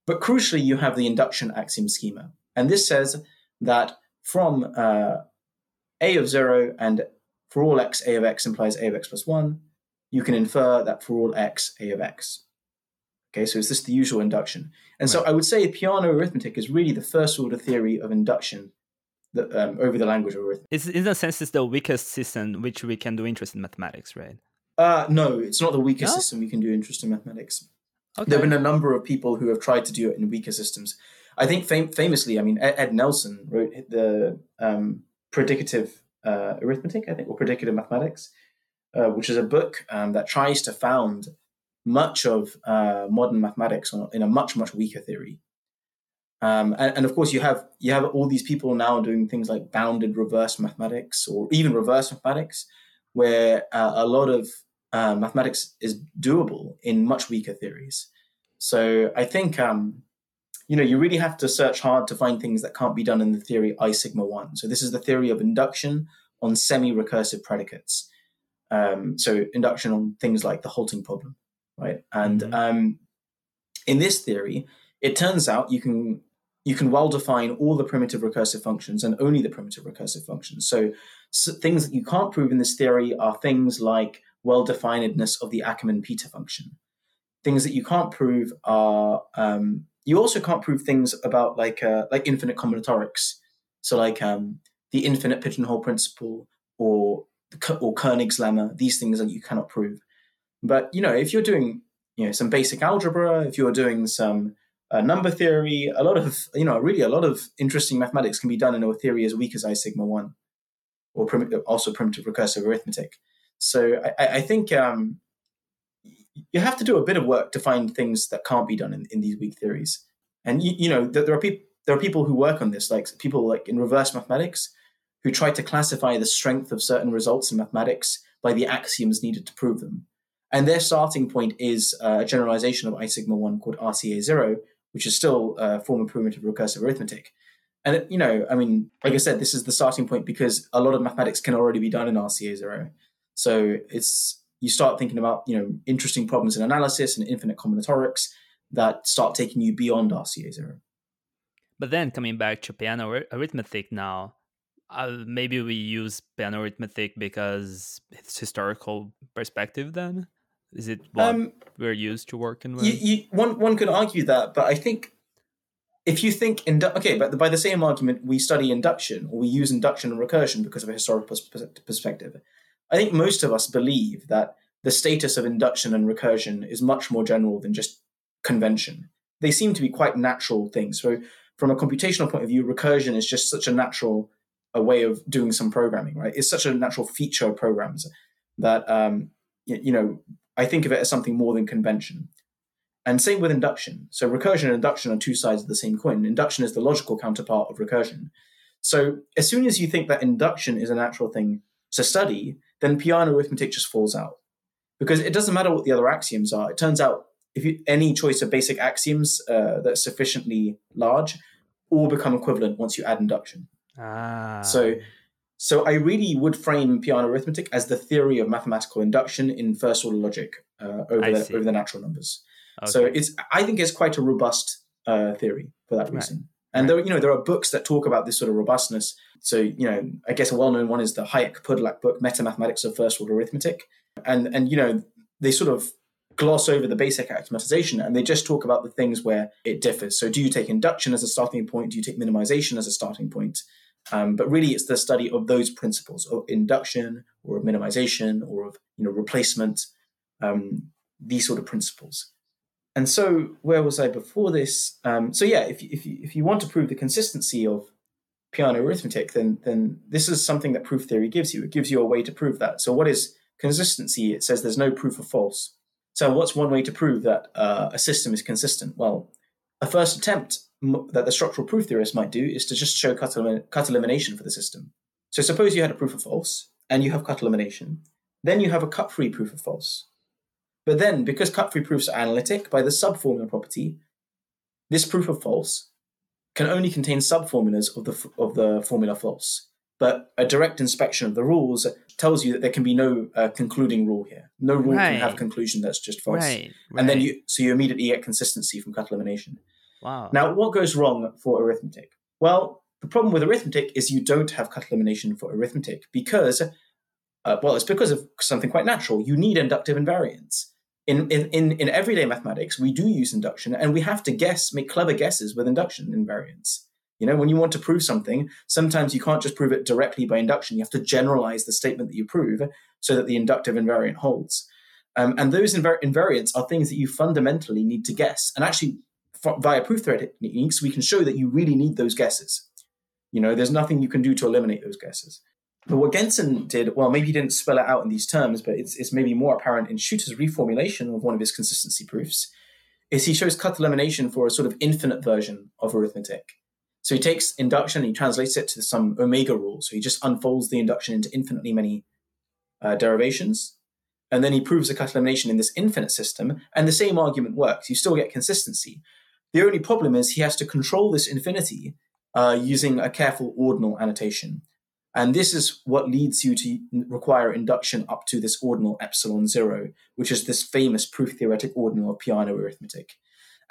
But crucially, you have the induction axiom schema. And this says that from uh, a of zero and for all x, a of x implies a of x plus one, you can infer that for all x, a of x. Okay, so is this the usual induction? And right. so I would say Peano arithmetic is really the first order theory of induction that, um, over the language of arithmetic. It's, in a sense, it's the weakest system which we can do interest in mathematics, right? Uh, no, it's not the weakest no? system we can do interest in mathematics. Okay. There have been a number of people who have tried to do it in weaker systems. I think fam- famously, I mean, Ed, Ed Nelson wrote the um, Predicative uh, Arithmetic, I think, or Predicative Mathematics, uh, which is a book um, that tries to found much of uh, modern mathematics on, in a much much weaker theory. Um, and, and, of course, you have you have all these people now doing things like bounded reverse mathematics or even reverse mathematics, where uh, a lot of uh, mathematics is doable in much weaker theories. So I think um, you know you really have to search hard to find things that can't be done in the theory I sigma one. So this is the theory of induction on semi-recursive predicates. Um, so induction on things like the halting problem, right? And mm-hmm. um, in this theory, it turns out you can you can well define all the primitive recursive functions and only the primitive recursive functions. So, so things that you can't prove in this theory are things like well definedness of the Ackermann-Peter function. Things that you can't prove are um, you also can't prove things about like uh, like infinite combinatorics. So like um, the infinite pigeonhole principle or or Koenig's lemma. These things that you cannot prove. But you know, if you're doing you know some basic algebra, if you're doing some uh, number theory, a lot of you know really a lot of interesting mathematics can be done in a theory as weak as I sigma one, or prim- also primitive recursive arithmetic. So I, I think um, you have to do a bit of work to find things that can't be done in, in these weak theories. And you, you know there, there are people there are people who work on this, like people like in reverse mathematics, who try to classify the strength of certain results in mathematics by the axioms needed to prove them. And their starting point is uh, a generalization of I sigma 1 called RCA 0, which is still a form of primitive recursive arithmetic. And, you know, I mean, like I said, this is the starting point because a lot of mathematics can already be done in RCA 0. So it's you start thinking about you know interesting problems in analysis and infinite combinatorics that start taking you beyond RCA zero. But then coming back to Peano arithmetic now, uh, maybe we use Peano arithmetic because it's historical perspective. Then is it what um, we're used to working with? You, you, one one could argue that, but I think if you think indu- okay, but by the same argument, we study induction or we use induction and recursion because of a historical perspective. I think most of us believe that the status of induction and recursion is much more general than just convention. They seem to be quite natural things. So, from a computational point of view, recursion is just such a natural a way of doing some programming, right? It's such a natural feature of programs that um, you, you know I think of it as something more than convention. And same with induction. So recursion and induction are two sides of the same coin. Induction is the logical counterpart of recursion. So as soon as you think that induction is a natural thing to study, then Peano arithmetic just falls out because it doesn't matter what the other axioms are. It turns out if you, any choice of basic axioms uh, that's sufficiently large all become equivalent once you add induction. Ah. So, so I really would frame Peano arithmetic as the theory of mathematical induction in first order logic uh, over the, over the natural numbers. Okay. So it's I think it's quite a robust uh, theory for that reason. Right. And there, you know, there are books that talk about this sort of robustness. So, you know, I guess a well-known one is the Hájek Pudlák book, Meta Mathematics of First Order Arithmetic, and and you know they sort of gloss over the basic axiomatization and they just talk about the things where it differs. So, do you take induction as a starting point? Do you take minimization as a starting point? Um, but really, it's the study of those principles of induction or of minimization or of you know replacement, um, these sort of principles. And so, where was I before this? Um, so, yeah, if if you, if you want to prove the consistency of Peano arithmetic, then then this is something that proof theory gives you. It gives you a way to prove that. So, what is consistency? It says there's no proof of false. So, what's one way to prove that uh, a system is consistent? Well, a first attempt that the structural proof theorist might do is to just show cut, elim- cut elimination for the system. So, suppose you had a proof of false and you have cut elimination. then you have a cut-free proof of false. But then, because cut-free proofs are analytic, by the subformula property, this proof of false can only contain subformulas of the of the formula false. But a direct inspection of the rules tells you that there can be no uh, concluding rule here. No rule right. can have conclusion that's just false. Right, right. And then you so you immediately get consistency from cut elimination. Wow. Now, what goes wrong for arithmetic? Well, the problem with arithmetic is you don't have cut elimination for arithmetic because, uh, well, it's because of something quite natural. You need inductive invariance. In, in, in, everyday mathematics, we do use induction and we have to guess, make clever guesses with induction invariance. You know, when you want to prove something, sometimes you can't just prove it directly by induction. You have to generalize the statement that you prove so that the inductive invariant holds. Um, and those invar- invariants are things that you fundamentally need to guess. And actually, via proof theoretic techniques, we can show that you really need those guesses. You know, there's nothing you can do to eliminate those guesses. But what Gentzen did, well, maybe he didn't spell it out in these terms, but it's, it's maybe more apparent in Schütte's reformulation of one of his consistency proofs, is he shows cut elimination for a sort of infinite version of arithmetic. So he takes induction and he translates it to some omega rule. So he just unfolds the induction into infinitely many uh, derivations. And then he proves a cut elimination in this infinite system. And the same argument works. You still get consistency. The only problem is he has to control this infinity uh, using a careful ordinal annotation. And this is what leads you to require induction up to this ordinal epsilon zero, which is this famous proof theoretic ordinal of Peano arithmetic.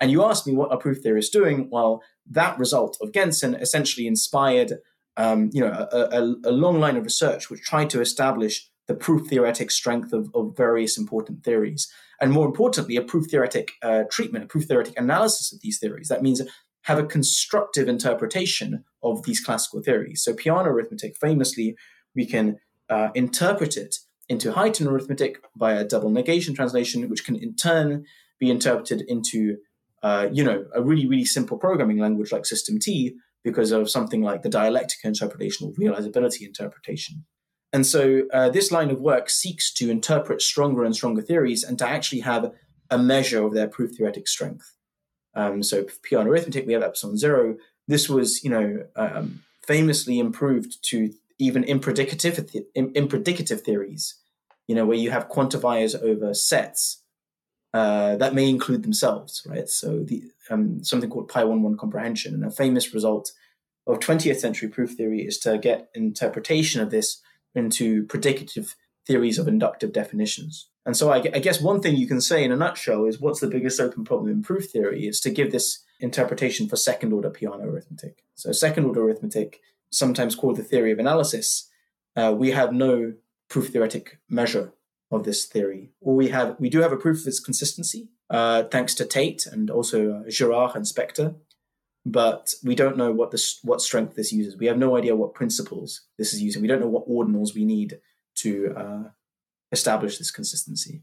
And you asked me what a proof theory is doing. Well, that result of Gentzen essentially inspired, um, you know, a, a, a, long line of research which tried to establish the proof theoretic strength of, of various important theories, and more importantly, a proof theoretic uh, treatment, a proof theoretic analysis of these theories. That means have a constructive interpretation of these classical theories. So, Peano arithmetic, famously, we can uh, interpret it into Heyting arithmetic by a double negation translation, which can in turn be interpreted into uh, you know, a really, really simple programming language like System T because of something like the Dialectica interpretation or realizability interpretation. And so uh, this line of work seeks to interpret stronger and stronger theories and to actually have a measure of their proof theoretic strength. Um, so Peano arithmetic, we have epsilon zero. This was, you know, um, famously improved to even impredicative, impredicative theories, you know, where you have quantifiers over sets uh, that may include themselves, right? So the um, something called pi one one comprehension, and a famous result of 20th century proof theory is to get interpretation of this into predicative theories of inductive definitions. And so I, I guess one thing you can say in a nutshell is what's the biggest open problem in proof theory is to give this interpretation for second order Peano arithmetic. So second order arithmetic, sometimes called the theory of analysis, uh, we have no proof theoretic measure of this theory. Or we have we do have a proof of its consistency, uh, thanks to Tait and also uh, Girard and Spector, but we don't know what this what strength this uses. We have no idea what principles this is using. We don't know what ordinals we need to uh, establish this consistency.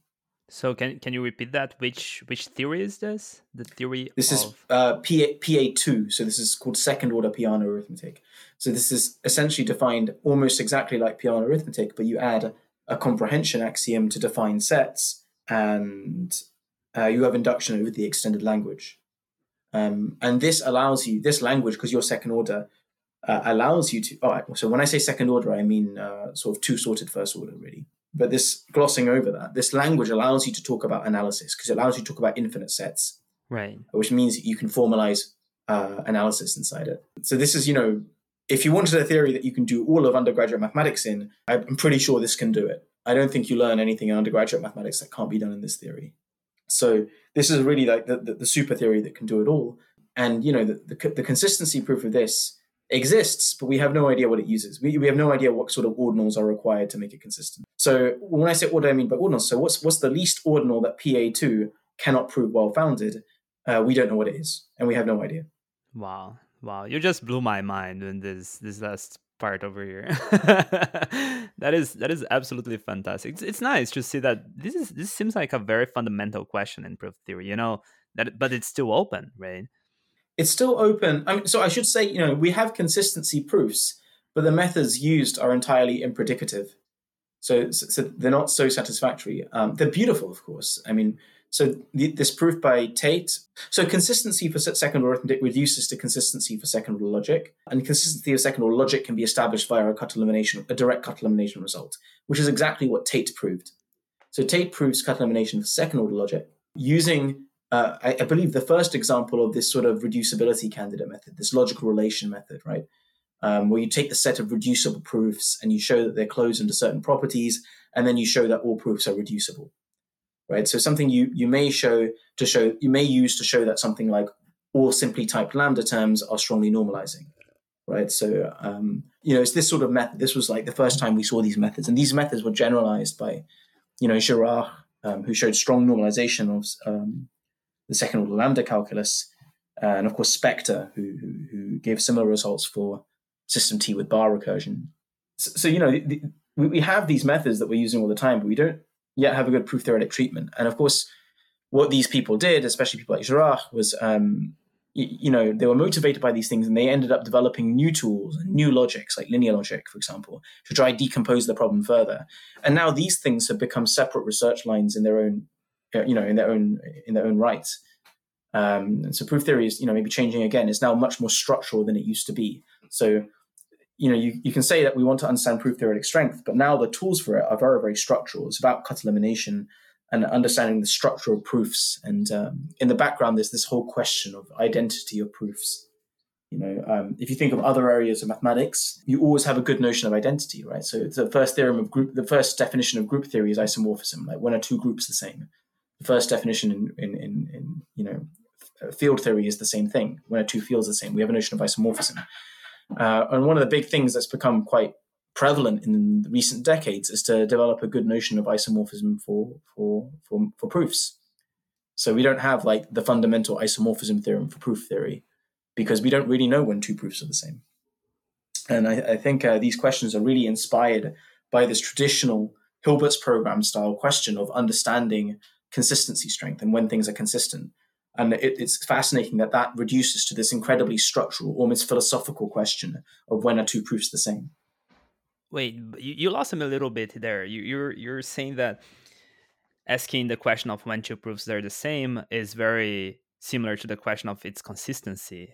So can can you repeat that? Which which theory is this? The theory this of... is uh, PA PA two. So this is called second order Peano arithmetic. So this is essentially defined almost exactly like Peano arithmetic, but you add a comprehension axiom to define sets, and uh, you have induction over the extended language. Um, and this allows you, this language, because you're second order, uh, allows you to. Oh, so when I say second order, I mean uh, sort of two sorted first order, really. But this glossing over that, this language allows you to talk about analysis because it allows you to talk about infinite sets, right? Which means you can formalize uh, analysis inside it. So this is, you know, if you wanted a theory that you can do all of undergraduate mathematics in, I'm pretty sure this can do it. I don't think you learn anything in undergraduate mathematics that can't be done in this theory. So this is really like the, the, the super theory that can do it all. And you know the, the, the consistency proof of this exists, but we have no idea what it uses. We, we have no idea what sort of ordinals are required to make it consistent. So when I say what I mean by ordinals? So what's what's the least ordinal that PA2 cannot prove well founded? Uh, we don't know what it is, and we have no idea. Wow. Wow, you just blew my mind in this this last part over here. <laughs> that is that is absolutely fantastic. It's, it's nice to see that this is this seems like a very fundamental question in proof theory. You know that, but it's still open, right? It's still open. I mean, so I should say, you know, we have consistency proofs, but the methods used are entirely impredicative. So, so they're not so satisfactory. Um, they're beautiful, of course. I mean, So the, this proof by Tait. So consistency for second order arithmetic reduces to consistency for second order logic, and consistency of second order logic can be established via a cut elimination, a direct cut elimination result, which is exactly what Tait proved. So Tait proves cut elimination for second order logic using, uh, I, I believe, the first example of this sort of reducibility candidate method, this logical relation method, right? Um, where you take the set of reducible proofs and you show that they're closed under certain properties, and then you show that all proofs are reducible right? So something you you may show to show you may use to show that something like all simply typed lambda terms are strongly normalizing, right? So um, you know it's this sort of method. This was like the first time we saw these methods, and these methods were generalized by you know Girard, um, who showed strong normalization of um, the second order lambda calculus, and of course Spector, who, who, who gave similar results for system T with bar recursion. So, so you know the, the, we have these methods that we're using all the time, but we don't yet have a good proof theoretic treatment. And of course, what these people did, especially people like Girard, was um, you, know they were motivated by these things, and they ended up developing new tools and new logics, like linear logic, for example, to try decompose the problem further. And now these things have become separate research lines in their own, you know, in their own in their own right. Um, and so proof theory is, you know, maybe changing again. It's now much more structural than it used to be. So you know, you, you can say that we want to understand proof theoretic strength, but now the tools for it are very, very structural. It's about cut elimination and understanding the structural proofs. And um, in the background, there's this whole question of identity of proofs. You know, um, if you think of other areas of mathematics, you always have a good notion of identity, right? So the first theorem of group, the first definition of group theory is isomorphism. Like when are two groups the same? The first definition in, in, in, in you know, field theory is the same thing. When are two fields the same? We have a notion of isomorphism. Uh, and one of the big things that's become quite prevalent in recent decades is to develop a good notion of isomorphism for for for, for proofs. So we don't have like the fundamental isomorphism theorem for proof theory because we don't really know when two proofs are the same. And I, I think uh, these questions are really inspired by this traditional Hilbert's program style question of understanding consistency strength and when things are consistent. And it, it's fascinating that that reduces to this incredibly structural, almost philosophical question of when are two proofs the same. Wait, you, you lost him a little bit there. You, you're you're saying that asking the question of when two proofs are the same is very similar to the question of its consistency.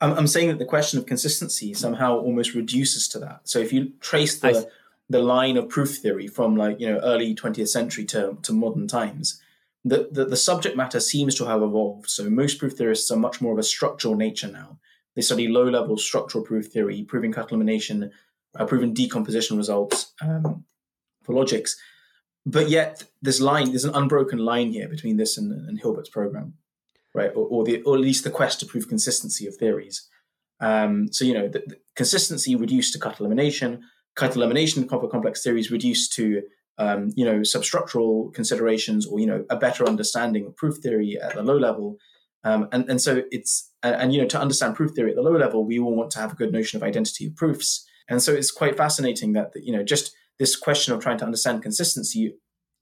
I'm, I'm saying that the question of consistency somehow almost reduces to that. So if you trace the the line of proof theory from like you know early 20th century to, to modern times, the, the, the subject matter seems to have evolved. So most proof theorists are much more of a structural nature now. They study low level structural proof theory, proving cut elimination, uh, proving decomposition results um, for logics. But yet, this line, there's an unbroken line here between this and, and Hilbert's program, right? Or, or, the, or at least the quest to prove consistency of theories. Um, so, you know, the, the consistency reduced to cut elimination, cut elimination for complex theories reduced to um, you know, substructural considerations or, you know, a better understanding of proof theory at the low level. Um, and, and so it's, and, and, you know, to understand proof theory at the low level, we all want to have a good notion of identity of proofs. And so it's quite fascinating that, you know, just this question of trying to understand consistency,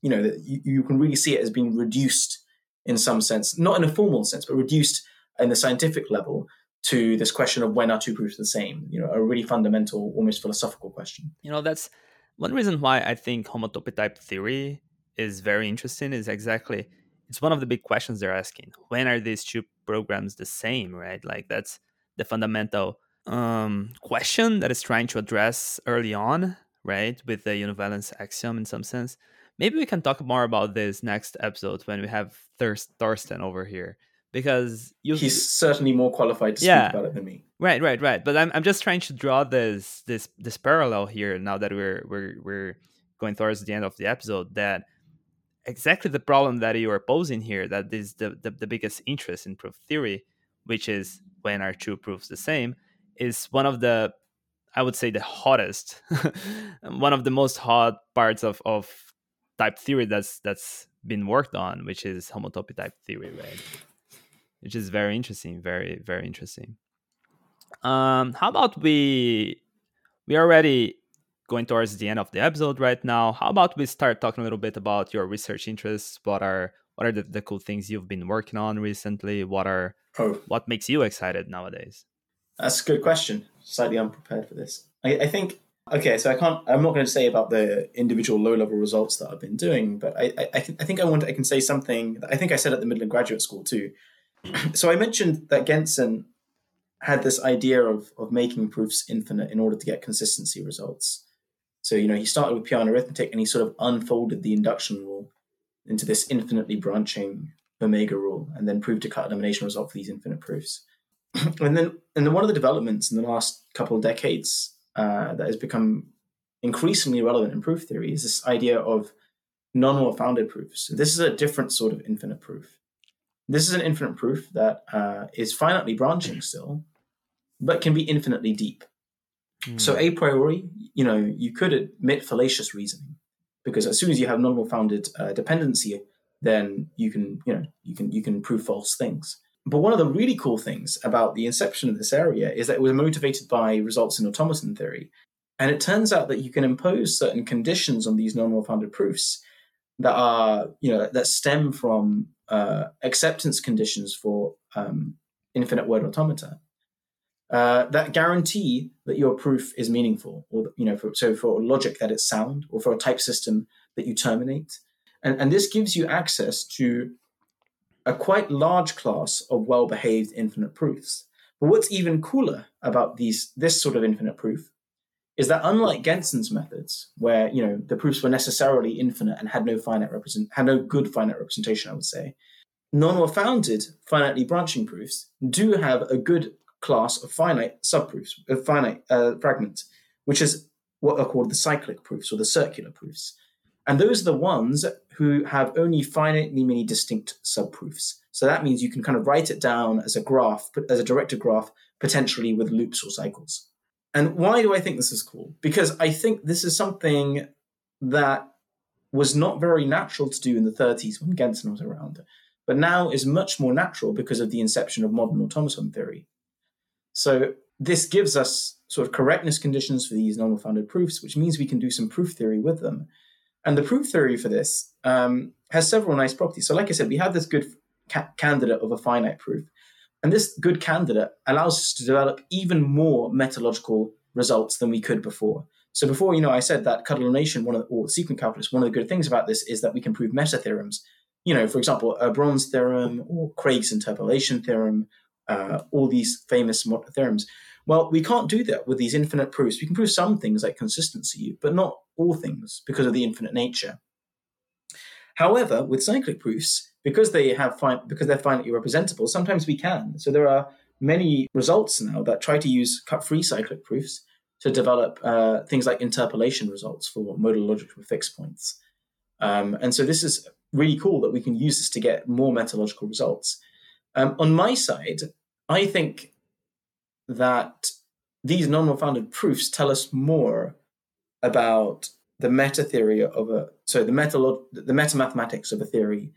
you know, that you, you can really see it as being reduced in some sense, not in a formal sense, but reduced in the scientific level to this question of when are two proofs the same, you know, a really fundamental, almost philosophical question. You know, that's one reason why I think homotopy type theory is very interesting is exactly it's one of the big questions they're asking. When are these two programs the same, right? Like that's the fundamental um, question that is trying to address early on, right? With the univalence axiom in some sense. Maybe we can talk more about this next episode when we have Thorsten over here because you he's certainly more qualified to yeah, speak about it than me. Right, right, right. But I'm I'm just trying to draw this this this parallel here now that we're we're we're going towards the end of the episode that exactly the problem that you are posing here that is the, the, the biggest interest in proof theory which is when are two proofs the same is one of the i would say the hottest <laughs> one of the most hot parts of of type theory that's that's been worked on which is homotopy type theory right which is very interesting very very interesting um how about we we are already going towards the end of the episode right now how about we start talking a little bit about your research interests what are what are the, the cool things you've been working on recently what are oh. what makes you excited nowadays that's a good question slightly unprepared for this I, I think Okay, so I can't. I'm not going to say about the individual low-level results that I've been doing, but I, I, I, I think I want. I can say something. I think I said at the Midland Graduate School too. <clears throat> so I mentioned that Gentzen had this idea of of making proofs infinite in order to get consistency results. So you know, he started with pure arithmetic and he sort of unfolded the induction rule into this infinitely branching omega rule, and then proved a cut elimination result for these infinite proofs. <clears throat> and then, and then one of the developments in the last couple of decades uh, that has become increasingly relevant in proof theory is this idea of non-well founded proofs. So this is a different sort of infinite proof. This is an infinite proof that uh, is finitely branching still, but can be infinitely deep. Mm. So a priori, you know, you could admit fallacious reasoning because as soon as you have non-well founded uh, dependency, then you can, you know, you can you can prove false things. But one of the really cool things about the inception of this area is that it was motivated by results in automaton theory. And it turns out that you can impose certain conditions on these non-well founded proofs that are, you know, that stem from uh, acceptance conditions for um, infinite word automata uh, that guarantee that your proof is meaningful, or you know, for, so for logic that it's sound, or for a type system that you terminate, and, and this gives you access to a quite large class of well-behaved infinite proofs. But what's even cooler about these this sort of infinite proof is that unlike Gentzen's methods, where you know the proofs were necessarily infinite and had no finite represent had no good finite representation, I would say, non-well founded finitely branching proofs do have a good class of finite subproofs, of finite uh, fragments, which is what are called the cyclic proofs or the circular proofs. And those are the ones who have only finitely many distinct subproofs. So that means you can kind of write it down as a graph, as a directed graph, potentially with loops or cycles. And why do I think this is cool? Because I think this is something that was not very natural to do in the 30s when Gentzen was around, but now is much more natural because of the inception of modern automaton theory. So this gives us sort of correctness conditions for these normal founded proofs, which means we can do some proof theory with them. And the proof theory for this um, has several nice properties. So, like I said, we have this good ca- candidate of a finite proof. And this good candidate allows us to develop even more metalogical results than we could before. So before, you know, I said that cut one of the, or sequent calculus, one of the good things about this is that we can prove meta theorems. You know, for example, Herbrand's theorem or Craig's interpolation theorem, uh, all these famous theorems. Well, we can't do that with these infinite proofs. We can prove some things like consistency, but not all things because of the infinite nature. However, with cyclic proofs, because they have because they're finitely representable, sometimes we can. So there are many results now that try to use cut-free cyclic proofs to develop uh, things like interpolation results for modal logic with fixed points. Um, and so this is really cool that we can use this to get more metalogical results. Um, on my side, I think that these non founded proofs tell us more about the meta theory of a so the meta the meta mathematics of a theory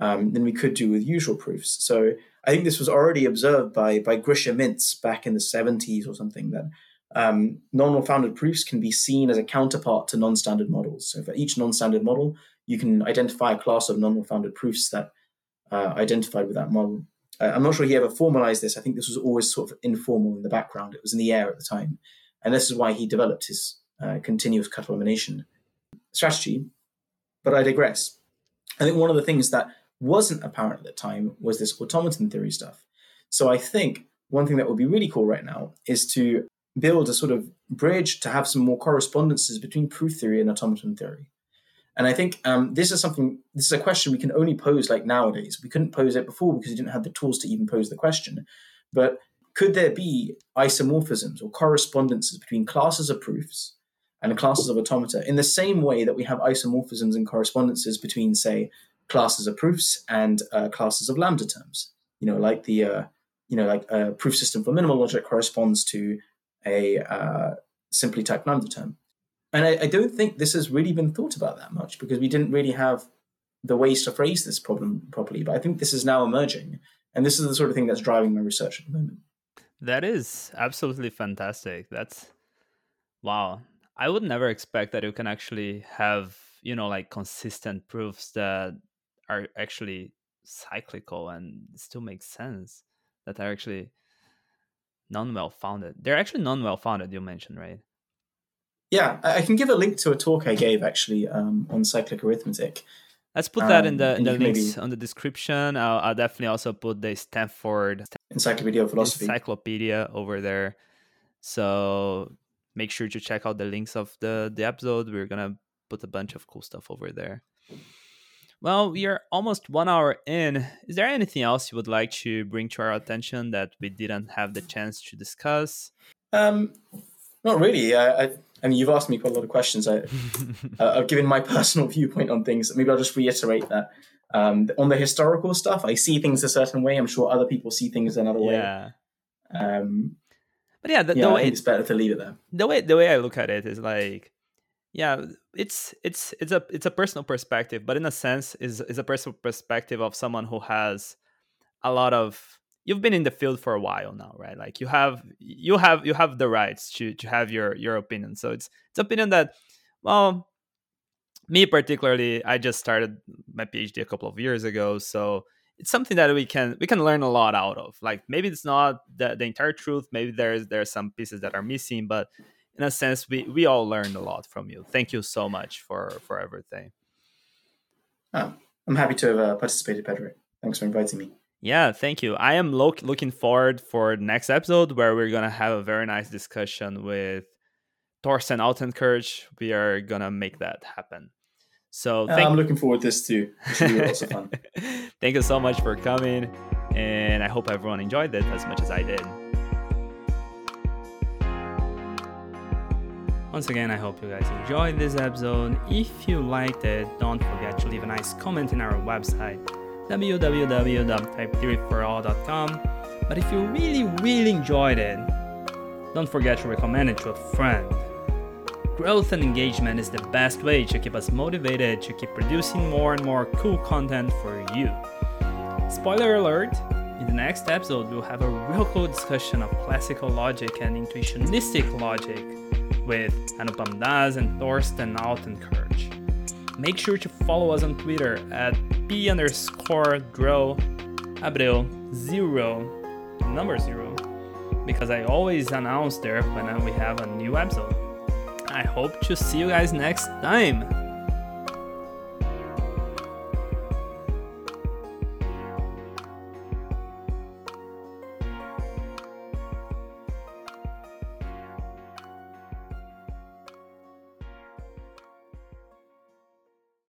um, than we could do with usual proofs. So I think this was already observed by by Grisha Mints back in the 70s or something that um, non founded proofs can be seen as a counterpart to non-standard models. So for each non-standard model, you can identify a class of non founded proofs that uh, identified with that model. Uh, I'm not sure he ever formalized this. I think this was always sort of informal in the background. It was in the air at the time. And this is why he developed his uh, continuous cut elimination strategy. But I digress. I think one of the things that wasn't apparent at the time was this automaton theory stuff. So I think one thing that would be really cool right now is to build a sort of bridge to have some more correspondences between proof theory and automaton theory. And I think um, this is something, this is a question we can only pose like nowadays. We couldn't pose it before because we didn't have the tools to even pose the question. But could there be isomorphisms or correspondences between classes of proofs and classes of automata in the same way that we have isomorphisms and correspondences between, say, classes of proofs and uh, classes of lambda terms? You know, like the, uh, you know, like a proof system for minimal logic corresponds to a uh, simply typed lambda term and I, I, don't think this has really been thought about that much because we didn't really have the ways to phrase this problem properly. But I think this is now emerging, and this is the sort of thing that's driving my research at the moment. That is absolutely fantastic. That's wow. I would never expect that you can actually have you know like consistent proofs that are actually cyclical and still make sense that are actually non well founded. They're actually non well founded. You mentioned right? Yeah, I can give a link to a talk I gave actually um, on cyclic arithmetic. Let's put that um, in the in the links maybe... on the description. I'll, I'll, definitely also put the Stanford Encyclopedia of Philosophy encyclopedia over there. So make sure to check out the links of the the episode. We're gonna put a bunch of cool stuff over there. Well, we are almost one hour in. Is there anything else you would like to bring to our attention that we didn't have the chance to discuss? Um, not really. I, I, I mean, you've asked me quite a lot of questions. I, <laughs> uh, I've given my <laughs> personal viewpoint on things. Maybe I'll just reiterate that. Um, on the historical stuff, I see things a certain way. I'm sure other people see things another yeah. way. Um, but yeah, the, yeah, the way it's better to leave it there. The way the way I look at it is like yeah it's it's it's a it's a personal perspective but in a sense is is a personal perspective of someone who has a lot of you've been in the field for a while now right? Like you have you have you have the rights to to have your your opinion. So it's it's opinion that well me particularly i just started my phd a couple of years ago so it's something that we can we can learn a lot out of. Like maybe it's not the, the entire truth maybe there's there's some pieces that are missing but in a sense we we all learned a lot from you thank you so much for for everything oh, i'm happy to have uh, participated pedro thanks for inviting me yeah thank you i am lo- looking forward for the next episode where we're gonna have a very nice discussion with Thorsten Altenkirch. We are gonna make that happen. So thank- I'm looking forward to this too. It should be fun. <laughs> thank you so much for coming, and I hope everyone enjoyed it as much as I did. Once again, I hope you guys enjoyed this episode. If you liked it, don't forget to leave a nice comment in our website, www.typetheoryforall.com. But if you really, really enjoyed it, don't forget to recommend it to a friend. Growth and engagement is the best way to keep us motivated to keep producing more and more cool content for you. Spoiler alert! In the next episode, we'll have a real cool discussion of classical logic and intuitionistic logic with Anupam Das and Thorsten Altenkirch. Make sure to follow us on Twitter at p underscore grow abreu zero number zero because I always announce there when we have a new episode. I hope to see you guys next time.